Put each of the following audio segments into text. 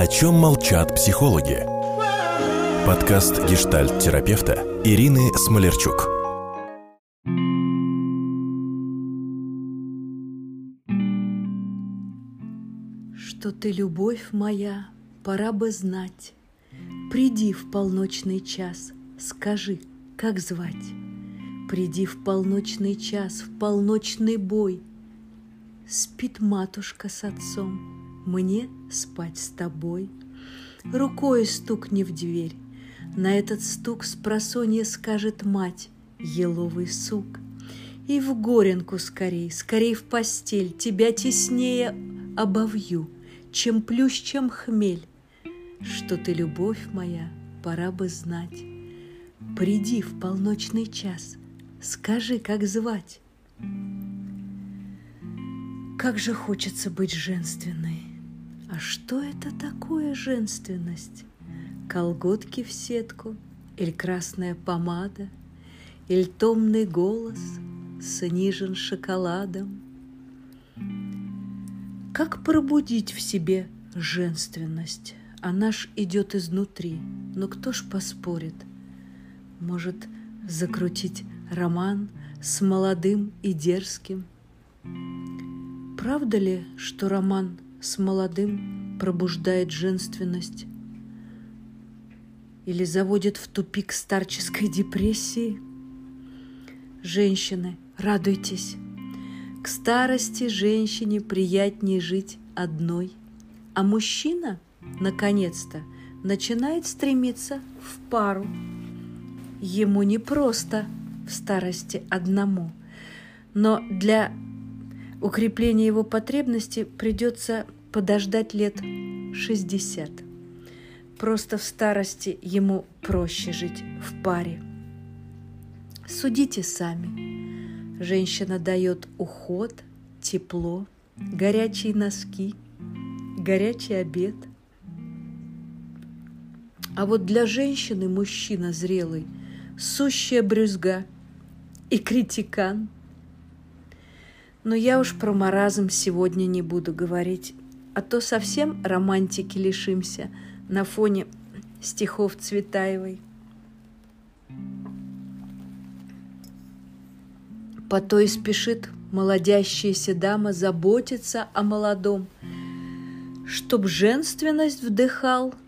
О чем молчат психологи? Подкаст гештальт-терапевта Ирины Смолерчук. Что ты, любовь моя, пора бы знать. Приди в полночный час, скажи, как звать. Приди в полночный час, в полночный бой. Спит матушка с отцом, мне спать с тобой. Рукой стукни в дверь, на этот стук с просонья скажет мать, еловый сук. И в горенку скорей, скорей в постель, тебя теснее обовью, чем плющ, чем хмель. Что ты, любовь моя, пора бы знать. Приди в полночный час, скажи, как звать. Как же хочется быть женственной. А что это такое женственность? Колготки в сетку, или красная помада, или томный голос снижен шоколадом. Как пробудить в себе женственность? Она ж идет изнутри, но кто ж поспорит? Может, закрутить роман с молодым и дерзким? Правда ли, что роман с молодым пробуждает женственность? Или заводит в тупик старческой депрессии? Женщины, радуйтесь! К старости женщине приятнее жить одной, а мужчина – наконец-то начинает стремиться в пару. Ему не просто в старости одному, но для укрепления его потребностей придется подождать лет 60. Просто в старости ему проще жить в паре. Судите сами. Женщина дает уход, тепло, горячие носки, горячий обед – а вот для женщины мужчина зрелый – сущая брюзга и критикан. Но я уж про маразм сегодня не буду говорить, а то совсем романтики лишимся на фоне стихов Цветаевой. По то и спешит молодящаяся дама заботиться о молодом, чтоб женственность вдыхал –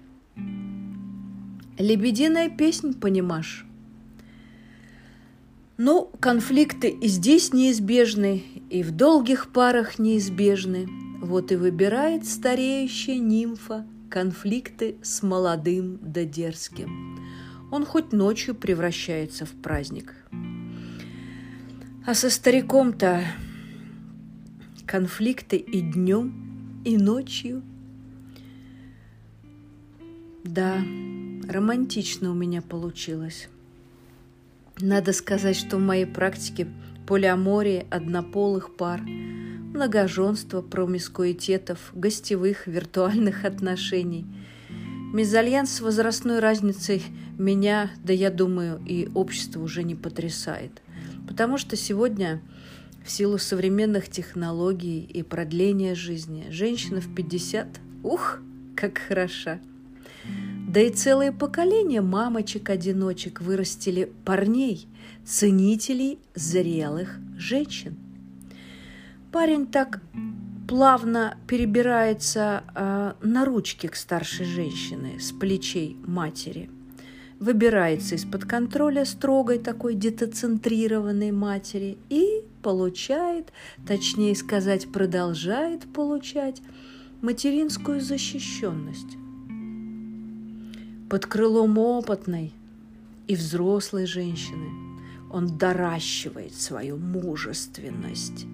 Лебединая песнь, понимаешь? Ну, конфликты и здесь неизбежны, и в долгих парах неизбежны. Вот и выбирает стареющая нимфа конфликты с молодым да дерзким. Он хоть ночью превращается в праздник. А со стариком-то конфликты и днем, и ночью. Да, романтично у меня получилось. Надо сказать, что в моей практике полиамории однополых пар, многоженства, промискуитетов, гостевых, виртуальных отношений. Мезальянс с возрастной разницей меня, да я думаю, и общество уже не потрясает. Потому что сегодня в силу современных технологий и продления жизни женщина в 50, ух, как хороша – да и целые поколения мамочек-одиночек вырастили парней, ценителей зрелых женщин. Парень так плавно перебирается э, на ручки к старшей женщине с плечей матери, выбирается из-под контроля строгой такой детоцентрированной матери и получает, точнее сказать, продолжает получать материнскую защищенность под крылом опытной и взрослой женщины он доращивает свою мужественность,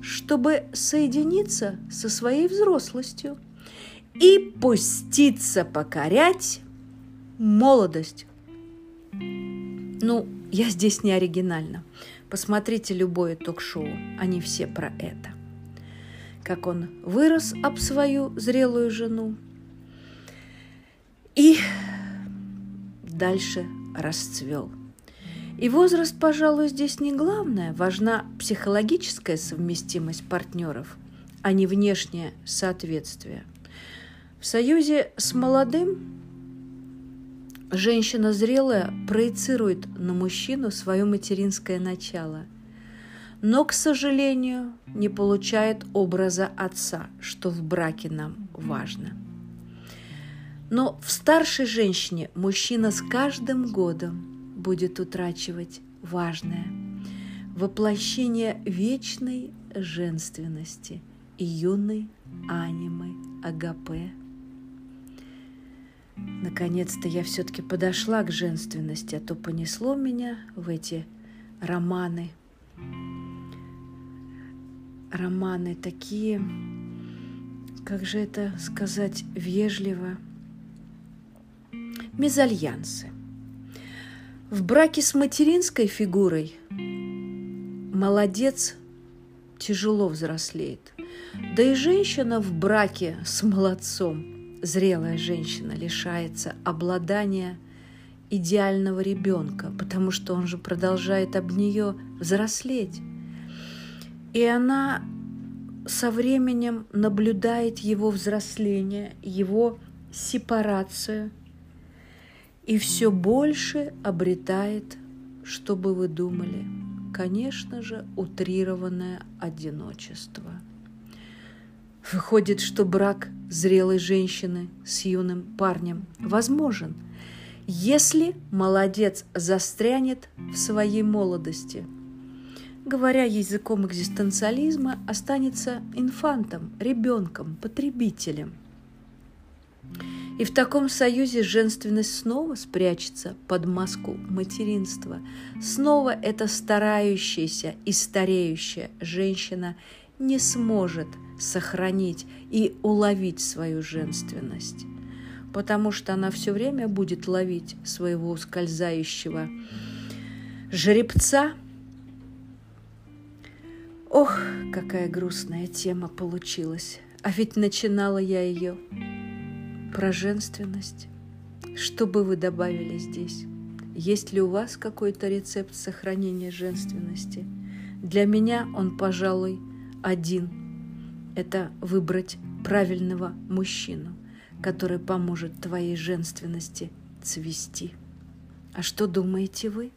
чтобы соединиться со своей взрослостью и пуститься покорять молодость. Ну, я здесь не оригинальна. Посмотрите любое ток-шоу, они все про это. Как он вырос об свою зрелую жену и дальше расцвел. И возраст, пожалуй, здесь не главное. Важна психологическая совместимость партнеров, а не внешнее соответствие. В союзе с молодым женщина зрелая проецирует на мужчину свое материнское начало, но, к сожалению, не получает образа отца, что в браке нам важно. Но в старшей женщине мужчина с каждым годом будет утрачивать важное – воплощение вечной женственности и юной анимы Агапе. Наконец-то я все-таки подошла к женственности, а то понесло меня в эти романы. Романы такие, как же это сказать вежливо, мезальянсы. В браке с материнской фигурой молодец тяжело взрослеет. Да и женщина в браке с молодцом, зрелая женщина, лишается обладания идеального ребенка, потому что он же продолжает об нее взрослеть. И она со временем наблюдает его взросление, его сепарацию и все больше обретает, что бы вы думали – конечно же, утрированное одиночество. Выходит, что брак зрелой женщины с юным парнем возможен, если молодец застрянет в своей молодости. Говоря языком экзистенциализма, останется инфантом, ребенком, потребителем – и в таком союзе женственность снова спрячется под маску материнства. Снова эта старающаяся и стареющая женщина не сможет сохранить и уловить свою женственность, потому что она все время будет ловить своего ускользающего жеребца. Ох, какая грустная тема получилась. А ведь начинала я ее про женственность. Что бы вы добавили здесь? Есть ли у вас какой-то рецепт сохранения женственности? Для меня он, пожалуй, один. Это выбрать правильного мужчину, который поможет твоей женственности цвести. А что думаете вы?